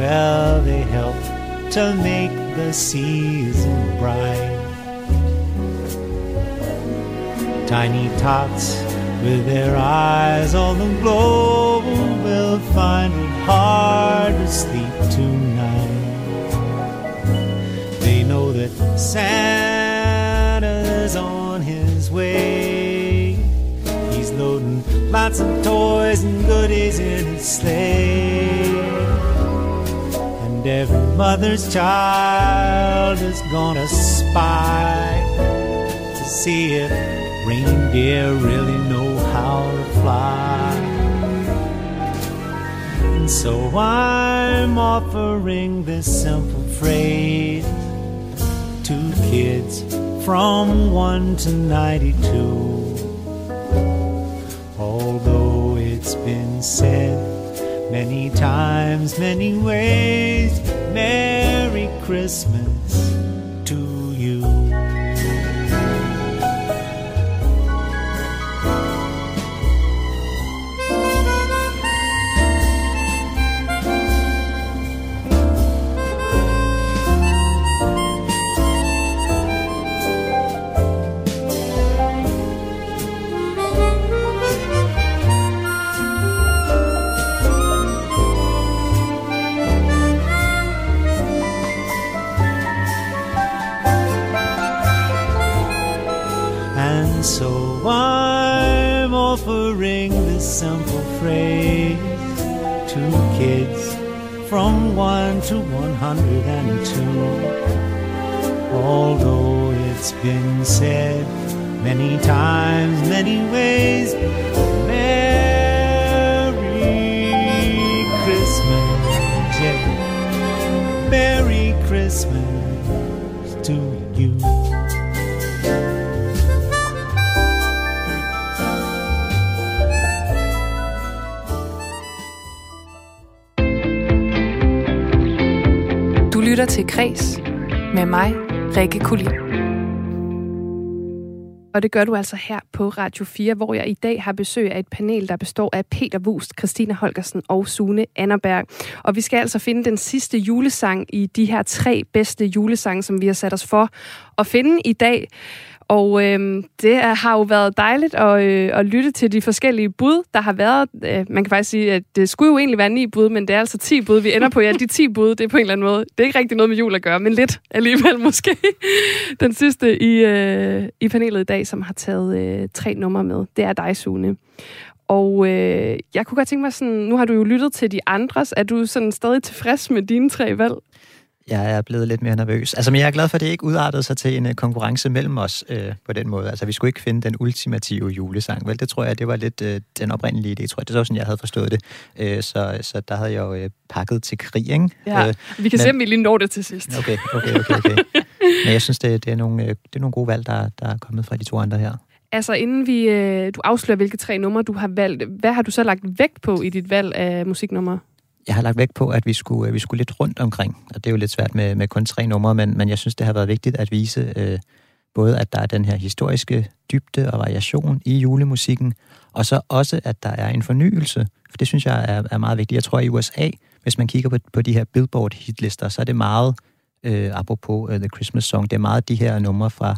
Well, they help to make the season bright. Tiny tots with their eyes all aglow will find it hard to sleep tonight. They know that Santa's on his way. He's loading lots of toys and goodies in his sleigh. And every mother's child is gonna spy to see if reindeer really know how to fly. And so I'm offering this simple phrase to kids from 1 to 92. Although it's been said many times, many ways, Merry Christmas Rikke Kulin. Og det gør du altså her på Radio 4, hvor jeg i dag har besøg af et panel, der består af Peter Wust, Christina Holgersen og Sune Annerberg. Og vi skal altså finde den sidste julesang i de her tre bedste julesange, som vi har sat os for at finde i dag. Og øh, det er, har jo været dejligt at, øh, at lytte til de forskellige bud, der har været. Øh, man kan faktisk sige, at det skulle jo egentlig være ni bud, men det er altså ti bud. Vi ender på, ja, de ti bud, det er på en eller anden måde. Det er ikke rigtig noget med jul at gøre, men lidt alligevel måske. Den sidste i, øh, i panelet i dag, som har taget øh, tre numre med, det er dig, Sune. Og øh, jeg kunne godt tænke mig sådan, nu har du jo lyttet til de andres. Er du sådan stadig tilfreds med dine tre valg? Jeg er blevet lidt mere nervøs. Altså, men jeg er glad for, at det ikke udartede sig til en uh, konkurrence mellem os uh, på den måde. Altså, vi skulle ikke finde den ultimative julesang, vel? Det tror jeg, det var lidt uh, den oprindelige idé, tror jeg. Det var sådan, jeg havde forstået det. Uh, så, så der havde jeg jo uh, pakket til krig, ikke? Ja, Øh, vi kan men- se, om vi lige når det til sidst. Okay, okay, okay, okay. Men jeg synes, det, det, er, nogle, øh, det er nogle gode valg, der, der er kommet fra de to andre her. Altså, inden vi, øh, du afslører, hvilke tre numre du har valgt, hvad har du så lagt vægt på i dit valg af musiknumre? Jeg har lagt vægt på, at vi skulle, øh, vi skulle lidt rundt omkring, og det er jo lidt svært med, med kun tre numre, men, men jeg synes, det har været vigtigt at vise øh, både, at der er den her historiske dybde og variation i julemusikken, og så også, at der er en fornyelse, for det synes jeg er, er meget vigtigt. Jeg tror, at i USA, hvis man kigger på, på de her Billboard-hitlister, så er det meget, øh, apropos uh, The Christmas Song, det er meget de her numre fra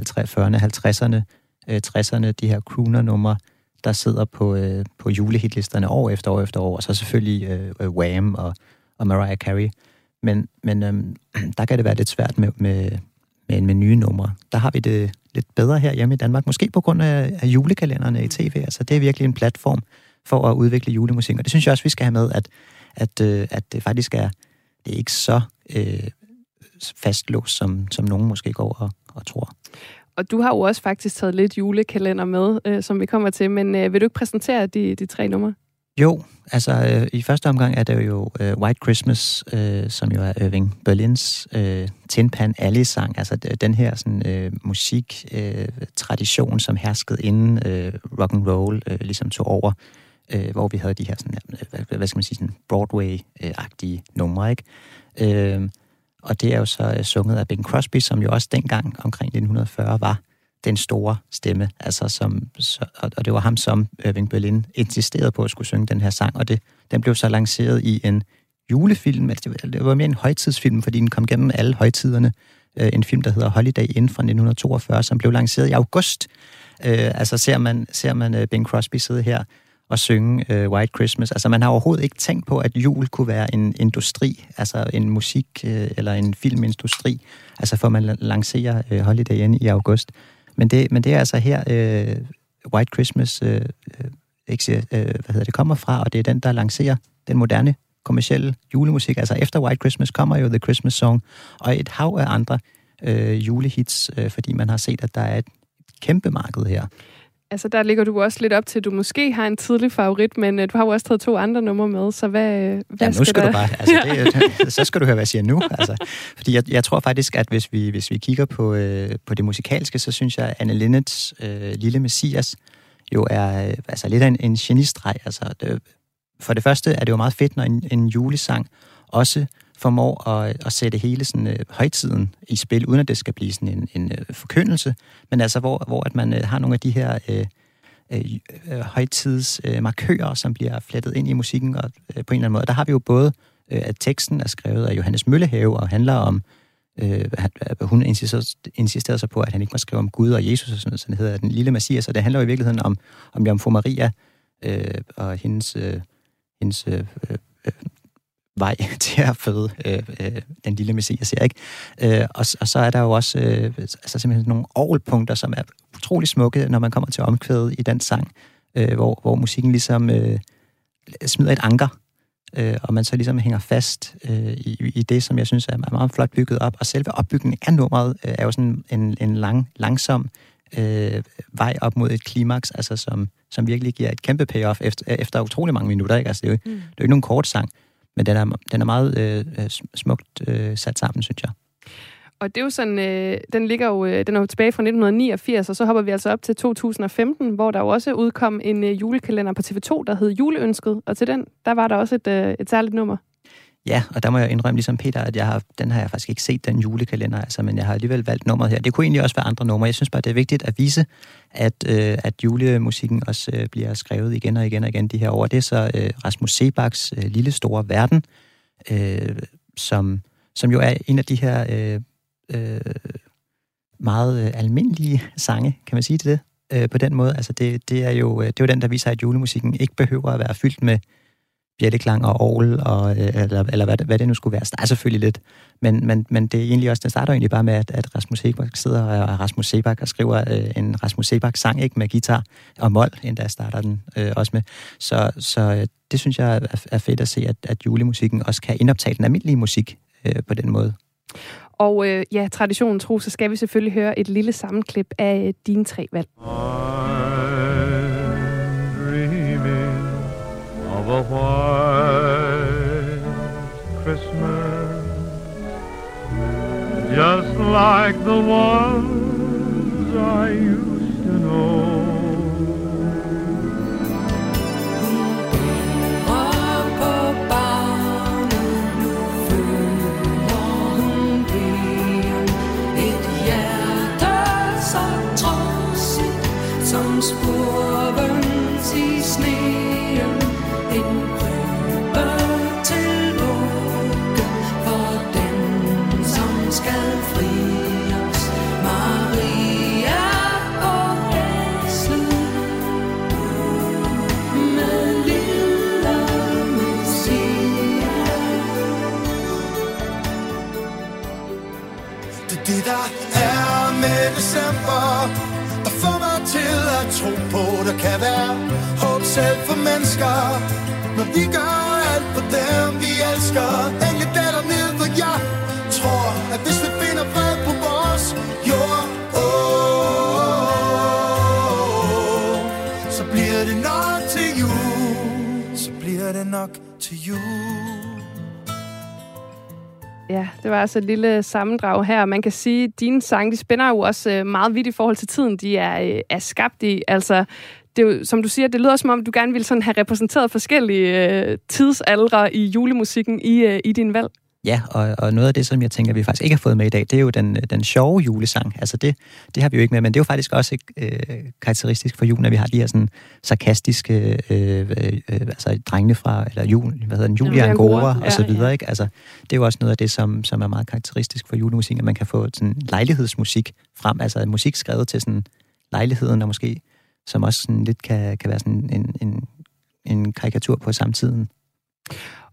50'erne, 40'erne, 50'erne, 60'erne, de her crooner-numre, der sidder på, øh, på julehitlisterne år efter år efter år, og så selvfølgelig øh, øh, Wham og, og Mariah Carey. Men, men øhm, der kan det være lidt svært med, med, med, med nye numre. Der har vi det lidt bedre her hjemme i Danmark, måske på grund af, af julekalenderne i tv. Altså, det er virkelig en platform for at udvikle julemusik, og det synes jeg også, vi skal have med, at, at, øh, at det faktisk er, det er ikke så øh, fastlåst, som, som nogen måske går og, og tror. Og du har jo også faktisk taget lidt julekalender med, øh, som vi kommer til, men øh, vil du ikke præsentere de, de tre numre? Jo, altså øh, i første omgang er det jo øh, White Christmas, øh, som jo er Irving Berlins øh, Tin Pan Alley-sang. Altså den her sådan, øh, musik-tradition, øh, som herskede inden øh, rock and roll øh, ligesom tog over, øh, hvor vi havde de her sådan, øh, hvad, hvad skal man sige, sådan Broadway-agtige numre, ikke? Øh, og det er jo så øh, sunget af Bing Crosby, som jo også dengang omkring 1940 var den store stemme, altså som, så, og, og det var ham, som Irving Berlin insisterede på at skulle synge den her sang, og det, den blev så lanceret i en julefilm, altså det, var- mere en højtidsfilm, fordi den kom gennem alle højtiderne, øh, en film, der hedder Holiday Inn fra 1942, som blev lanceret i august. Øh, altså ser man, ser man øh, Bing Crosby sidde her og synge øh, White Christmas. Altså man har overhovedet ikke tænkt på, at jul kunne være en industri, altså en musik- øh, eller en filmindustri, altså for man lancerer øh, Holiday Inn i august. Men det, men det er altså her, øh, White Christmas øh, øh ikke, øh, hvad hedder det, kommer fra, og det er den, der lancerer den moderne kommercielle julemusik. Altså efter White Christmas kommer jo The Christmas Song, og et hav af andre øh, julehits, øh, fordi man har set, at der er et kæmpe marked her. Altså, der ligger du også lidt op til, at du måske har en tidlig favorit, men øh, du har jo også taget to andre numre med, så hvad, øh, hvad Ja, nu skal der... du bare, altså det, så skal du høre, hvad jeg siger nu. Altså, fordi jeg, jeg tror faktisk, at hvis vi, hvis vi kigger på, øh, på det musikalske, så synes jeg, at Anne Linnets øh, Lille Messias jo er øh, altså lidt af en, en genistreg. Altså, det, for det første er det jo meget fedt, når en, en julesang også formår at, at sætte hele sådan, øh, højtiden i spil, uden at det skal blive sådan en, en øh, forkyndelse, men altså hvor, hvor at man øh, har nogle af de her øh, øh, øh, øh, som bliver flettet ind i musikken og, øh, på en eller anden måde. Der har vi jo både, øh, at teksten er skrevet af Johannes Møllehave og handler om, øh, hun insisterede, insisterede så på, at han ikke må skrive om Gud og Jesus og sådan noget, så den hedder Den Lille Messias, og det handler jo i virkeligheden om, om Jomfru Maria øh, og hendes, øh, hendes øh, øh vej til at føde øh, øh, den lille messias, jeg, ikke? Øh, og, og så er der jo også øh, altså simpelthen nogle orgelpunkter, som er utrolig smukke, når man kommer til omkvædet i den sang, øh, hvor, hvor musikken ligesom øh, smider et anker, øh, og man så ligesom hænger fast øh, i, i det, som jeg synes er meget, meget flot bygget op. Og selve opbygningen af nummeret øh, er jo sådan en, en lang, langsom øh, vej op mod et klimaks, altså som, som virkelig giver et kæmpe payoff efter, efter utrolig mange minutter. Ikke? Altså, det, er jo, mm. det er jo ikke nogen kort sang, men den er, den er meget øh, øh smukt øh, sat sammen, synes jeg. Og det er jo sådan, øh, den ligger jo, øh, den er jo tilbage fra 1989, og så hopper vi altså op til 2015, hvor der jo også udkom en øh, julekalender på TV2, der hed Juleønsket, og til den, der var der også et, øh, et særligt nummer. Ja, og der må jeg indrømme ligesom Peter, at jeg har, den har jeg faktisk ikke set, den julekalender, altså, men jeg har alligevel valgt nummeret her. Det kunne egentlig også være andre numre. Jeg synes bare, det er vigtigt at vise, at, øh, at julemusikken også øh, bliver skrevet igen og igen og igen de her år. Det er så øh, Rasmus Sebaks øh, Lille Store Verden, øh, som, som jo er en af de her øh, øh, meget øh, almindelige sange, kan man sige det, øh, på den måde. Altså det, det, er jo, øh, det er jo den, der viser, at julemusikken ikke behøver at være fyldt med bjætteklang og orgel, og, øh, eller, eller hvad, det- hvad det nu skulle være. Der er selvfølgelig lidt, men, men, men det er egentlig også, det starter egentlig bare med, at, at Rasmus Sebak sidder og Rasmus Sebak og skriver øh, en Rasmus Sebak-sang, ikke med guitar og mol, endda starter den øh, også med. Så, så øh, det synes jeg er, er fedt at se, at, at julemusikken også kan indoptage den almindelige musik øh, på den måde. Og øh, ja, traditionen tro, så skal vi selvfølgelig høre et lille sammenklip af øh, dine tre valg. I'm a white Christmas, just like the ones I used tro på, der kan være håb selv for mennesker. Når vi gør alt for dem, vi elsker Engle Ja, det var altså et lille sammendrag her. Man kan sige, at dine sange, de spænder jo også øh, meget vidt i forhold til tiden, de er, øh, er skabt i. Altså, det er jo, som du siger, det lyder som om, du gerne ville sådan have repræsenteret forskellige øh, tidsaldre i julemusikken i, øh, i din valg. Ja, og, og noget af det, som jeg tænker, vi faktisk ikke har fået med i dag, det er jo den, den sjove julesang. Altså det, det har vi jo ikke med, men det er jo faktisk også øh, karakteristisk for julen, at vi har de her sådan sarkastiske, øh, øh, øh, altså drengene fra, eller jul, hvad hedder den, Julia Angora, og så videre, ja. ikke? Altså, det er jo også noget af det, som, som er meget karakteristisk for julemusik, at man kan få sådan lejlighedsmusik frem, altså musik skrevet til sådan lejligheden, og måske, som også sådan lidt kan, kan være sådan en, en, en karikatur på samtiden.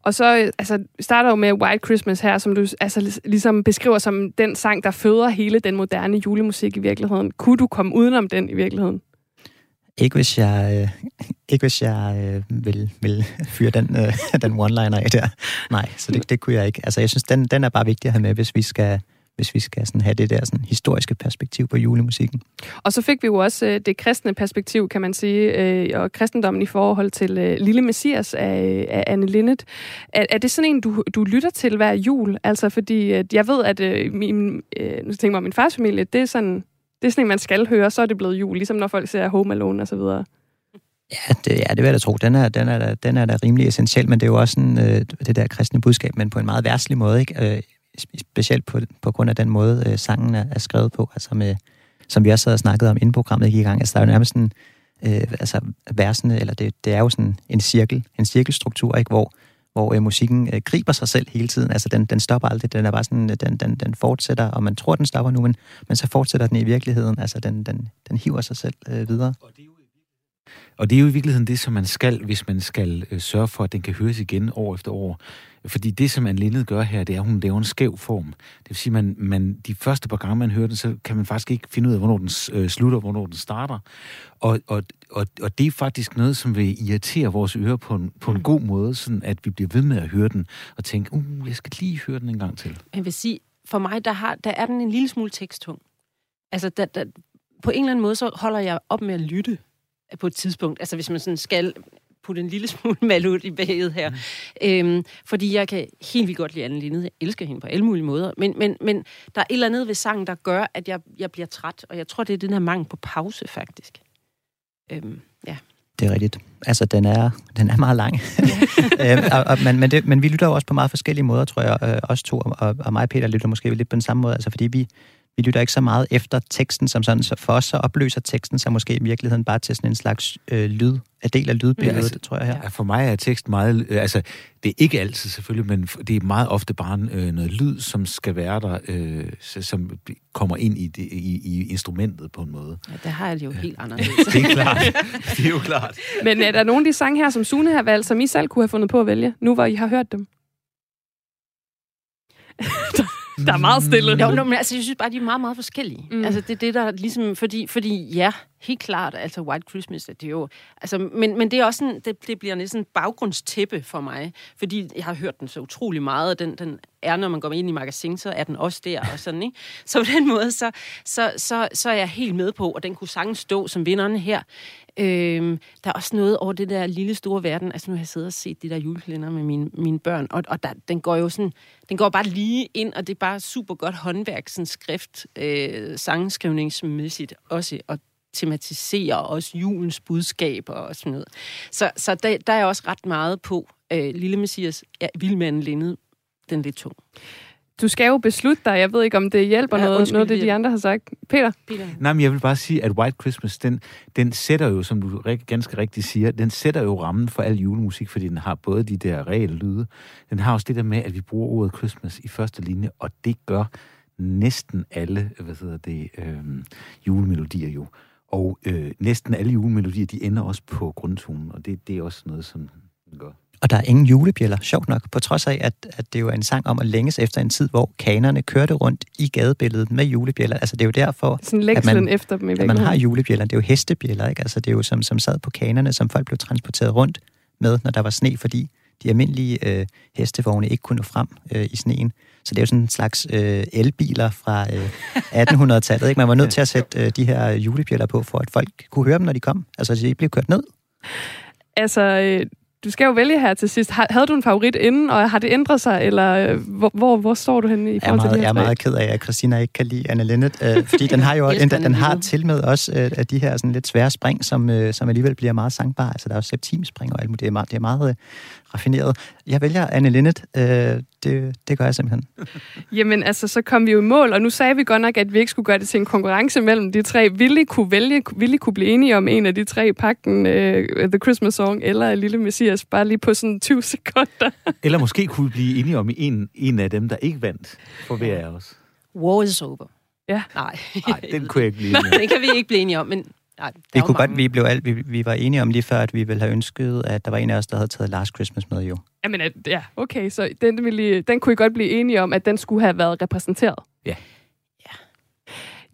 Og så øh, altså, starter jo med White Christmas her, som du altså, lig- ligesom beskriver som den sang, der føder hele den moderne julemusik i virkeligheden. Kunne du komme udenom den i virkeligheden? Ikke hvis jeg, øh, ikke hvis jeg øh, vil, vil fyre den, øh, den one-liner af der. Nej, så det, det kunne jeg ikke. Altså, jeg synes, den, den er bare vigtig at have med, hvis vi skal, hvis vi skal sådan have det der sådan historiske perspektiv på julemusikken. Og så fik vi jo også øh, det kristne perspektiv, kan man sige, øh, og kristendommen i forhold til øh, Lille Messias af, af Anne Linnet. Er, er det sådan en, du, du lytter til hver jul? Altså, fordi øh, jeg ved, at øh, min, øh, nu tænker jeg, min fars familie, det er sådan... Det er sådan en, man skal høre, så er det blevet jul, ligesom når folk ser Home Alone og så videre. Ja, det, ja, det vil jeg da tro. Den er, den er, da, den er da rimelig essentiel, men det er jo også sådan, øh, det der kristne budskab, men på en meget værtslig måde, ikke? Øh, specielt på, på grund af den måde, øh, sangen er, er skrevet på, altså med, som vi også havde snakket om, inden programmet gik i gang. Altså, der er jo nærmest sådan, øh, altså versene, eller det, det er jo sådan en cirkel, en cirkelstruktur, ikke? Hvor, hvor øh, musikken øh, griber sig selv hele tiden. Altså, den, den stopper aldrig. Den er bare sådan, den, den, den fortsætter, og man tror, den stopper nu, men, men så fortsætter den i virkeligheden. Altså, den, den, den hiver sig selv øh, videre. Og det er jo og det i virkeligheden det, som man skal, hvis man skal øh, sørge for, at den kan høres igen år efter år. Fordi det, som Anne Lindet gør her, det er, at hun laver en skæv form. Det vil sige, man, man de første par gange, man hører den, så kan man faktisk ikke finde ud af, hvornår den øh, slutter, hvornår den starter. Og, og, og, og det er faktisk noget, som vil irritere vores ører på en, på en god måde, sådan at vi bliver ved med at høre den, og tænke, uh, jeg skal lige høre den en gang til. Jeg vil sige, for mig, der, har, der er den en lille smule teksttung. Altså, der, der, på en eller anden måde, så holder jeg op med at lytte på et tidspunkt. Altså, hvis man sådan skal putte en lille smule mal ud i baget her. Mm. Øhm, fordi jeg kan helt vildt godt lide Anne Lindet. Jeg elsker hende på alle mulige måder. Men, men, men der er et eller andet ved sangen, der gør, at jeg, jeg bliver træt. Og jeg tror, det er den her mangel på pause, faktisk. Øhm, ja. Det er rigtigt. Altså, den er, den er meget lang. øhm, og, og, men, men, det, men vi lytter jo også på meget forskellige måder, tror jeg. Øh, os to, og, og mig og Peter lytter måske lidt på den samme måde. Altså, fordi vi, vi lytter ikke så meget efter teksten som sådan. Så for os så opløser teksten sig måske i virkeligheden bare til sådan en slags øh, lyd, en del af lydbilledet, Ja, altså, tror jeg her. Ja, for mig er tekst meget... Øh, altså, det er ikke altid selvfølgelig, men det er meget ofte bare øh, noget lyd, som skal være der, øh, som kommer ind i, det, i, i instrumentet på en måde. ja, der har jeg det jo helt anderledes. Det er klart. det er jo klart. Men er der nogle af de sange her, som Sune har valgt, som I selv kunne have fundet på at vælge, nu hvor I har hørt dem? der, er meget stille. Jo, no, men altså, jeg synes bare, de er meget, meget forskellige. Mm. Altså, det er det, der ligesom... Fordi, fordi ja, helt klart, altså White Christmas, det er jo, altså, men, men det er også en, det, det bliver næsten en baggrundstæppe for mig, fordi jeg har hørt den så utrolig meget, og den, den er, når man går ind i magasin, så er den også der, og sådan, ikke? Så på den måde, så, så, så, så er jeg helt med på, og den kunne sagtens stå som vinderen her. Øhm, der er også noget over det der lille store verden. Altså nu har jeg siddet og set de der julekalender med mine, mine børn, og, og der, den går jo sådan, den går bare lige ind, og det er bare super godt håndværk, sådan skrift, øh, sangskrivningsmæssigt også, og tematiserer også julens budskaber og sådan noget. Så, så der, der er også ret meget på. Øh, Lille Messias, ja, Vildmanden Linde, den lidt tung. Du skal jo beslutte dig. Jeg ved ikke, om det hjælper Ja, noget, undskyld, noget af det, de andre har sagt. Peter? Peter? Nej, men jeg vil bare sige, at White Christmas, den, den sætter jo, som du ganske rigtigt siger, den sætter jo rammen for al julemusik, fordi den har både de der reelle lyde, den har også det der med, at vi bruger ordet Christmas i første linje, og det gør næsten alle, hvad hedder det, øh, julemelodier jo. Og øh, næsten alle julemelodier, de ender også på grundtonen, og det, det er også noget, som den gør. Og der er ingen julebjæller, sjovt nok, på trods af, at, at det jo er en sang om at længes efter en tid, hvor kanerne kørte rundt i gadebilledet med julebjæller. Altså det er jo derfor, Sådan at man, efter dem i at man har julebjæller. Det er jo hestebjæller, ikke? Altså det er jo som, som sad på kanerne, som folk blev transporteret rundt med, når der var sne, fordi de almindelige øh, hestevogne ikke kunne nå frem øh, i sneen. Så det er jo sådan en slags øh, elbiler fra øh, 1800-tallet. Ikke? Man var nødt til at sætte øh, de her julebjæller på, for at folk kunne høre dem, når de kom. Altså, så de ikke blev kørt ned. Altså, øh, du skal jo vælge her til sidst. Har, havde du en favorit inden, og har det ændret sig, eller øh, hvor, hvor, hvor står du henne i Jeg er forhold til meget, de jeg her er meget ked af, at Christina ikke kan lide Anne Linnet, øh, fordi den har jo den, den har til med også øh, at de her sådan lidt svære spring, som, øh, som alligevel bliver meget sangbare. Altså, der er jo septimspring og alt muligt. Det er meget, det er meget øh, raffineret. Jeg vælger Anne Linnet. Øh, det, det gør jeg simpelthen. Jamen, altså, så kom vi jo i mål, og nu sagde vi godt nok, at vi ikke skulle gøre det til en konkurrence mellem de tre. Ville I kunne vælge, ville I kunne blive enige om en af de tre, pakken uh, The Christmas Song eller Lille Messias, bare lige på sådan 20 sekunder? Eller måske kunne vi blive enige om en, en af dem, der ikke vandt for hver af os. War is over. Ja. Nej, Nej, den kunne jeg ikke blive enig om. den kan vi ikke blive enige om, men nej, jo kunne mange. godt, vi, blev alt, vi, vi var enige om lige før, at vi ville have ønsket, at der var en af os, der havde taget Last Christmas med jo. Jamen, at- ja, okay, så den, ville den kunne I godt blive enige om, at den skulle have været repræsenteret? Ja. Ja.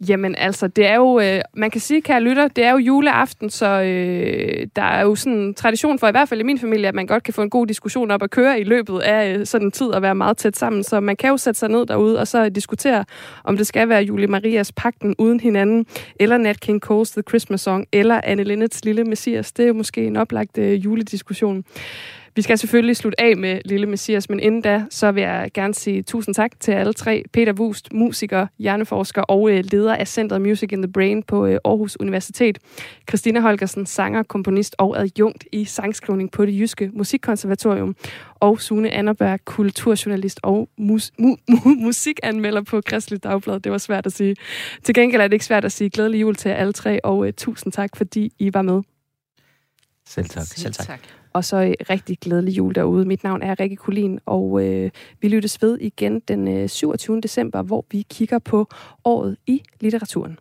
Jamen altså, det er jo, øh, man kan sige, kære lytter, det er jo juleaften, så øh, der er jo sådan en tradition for, i hvert fald i min familie, at man godt kan få en god diskussion op at køre i løbet af øh, sådan en tid og være meget tæt sammen. Så man kan jo sætte sig ned derude og så diskutere, om det skal være Julie Marias Pakten uden hinanden, eller Nat King Cole's The Christmas Song, eller Anne Linnets Lille Messias. Det er jo måske en oplagt øh, julediskussion. Vi skal selvfølgelig slutte af med Lille Messias, men inden da, så vil jeg gerne sige tusind tak til alle tre. Peter Wust, musiker, hjerneforsker og øh, leder af Centeret Music in the Brain på øh, Aarhus Universitet. Christina Holgersen, sanger, komponist og adjunkt i sangskrivning på det Jyske Musikkonservatorium. Og Sune Annerberg, kulturjournalist og mus- mu- mu- musikanmelder på Kristelig Dagblad. Det var svært at sige. Til gengæld er det ikke svært at sige glædelig jul til alle tre, og øh, tusind tak, fordi I var med. Selv tak. Selv tak. Og så øh, rigtig glædelig jul derude. Mit navn er Rikke Kulin, og øh, vi lyttes ved igen den øh, 27. december, hvor vi kigger på året i litteraturen.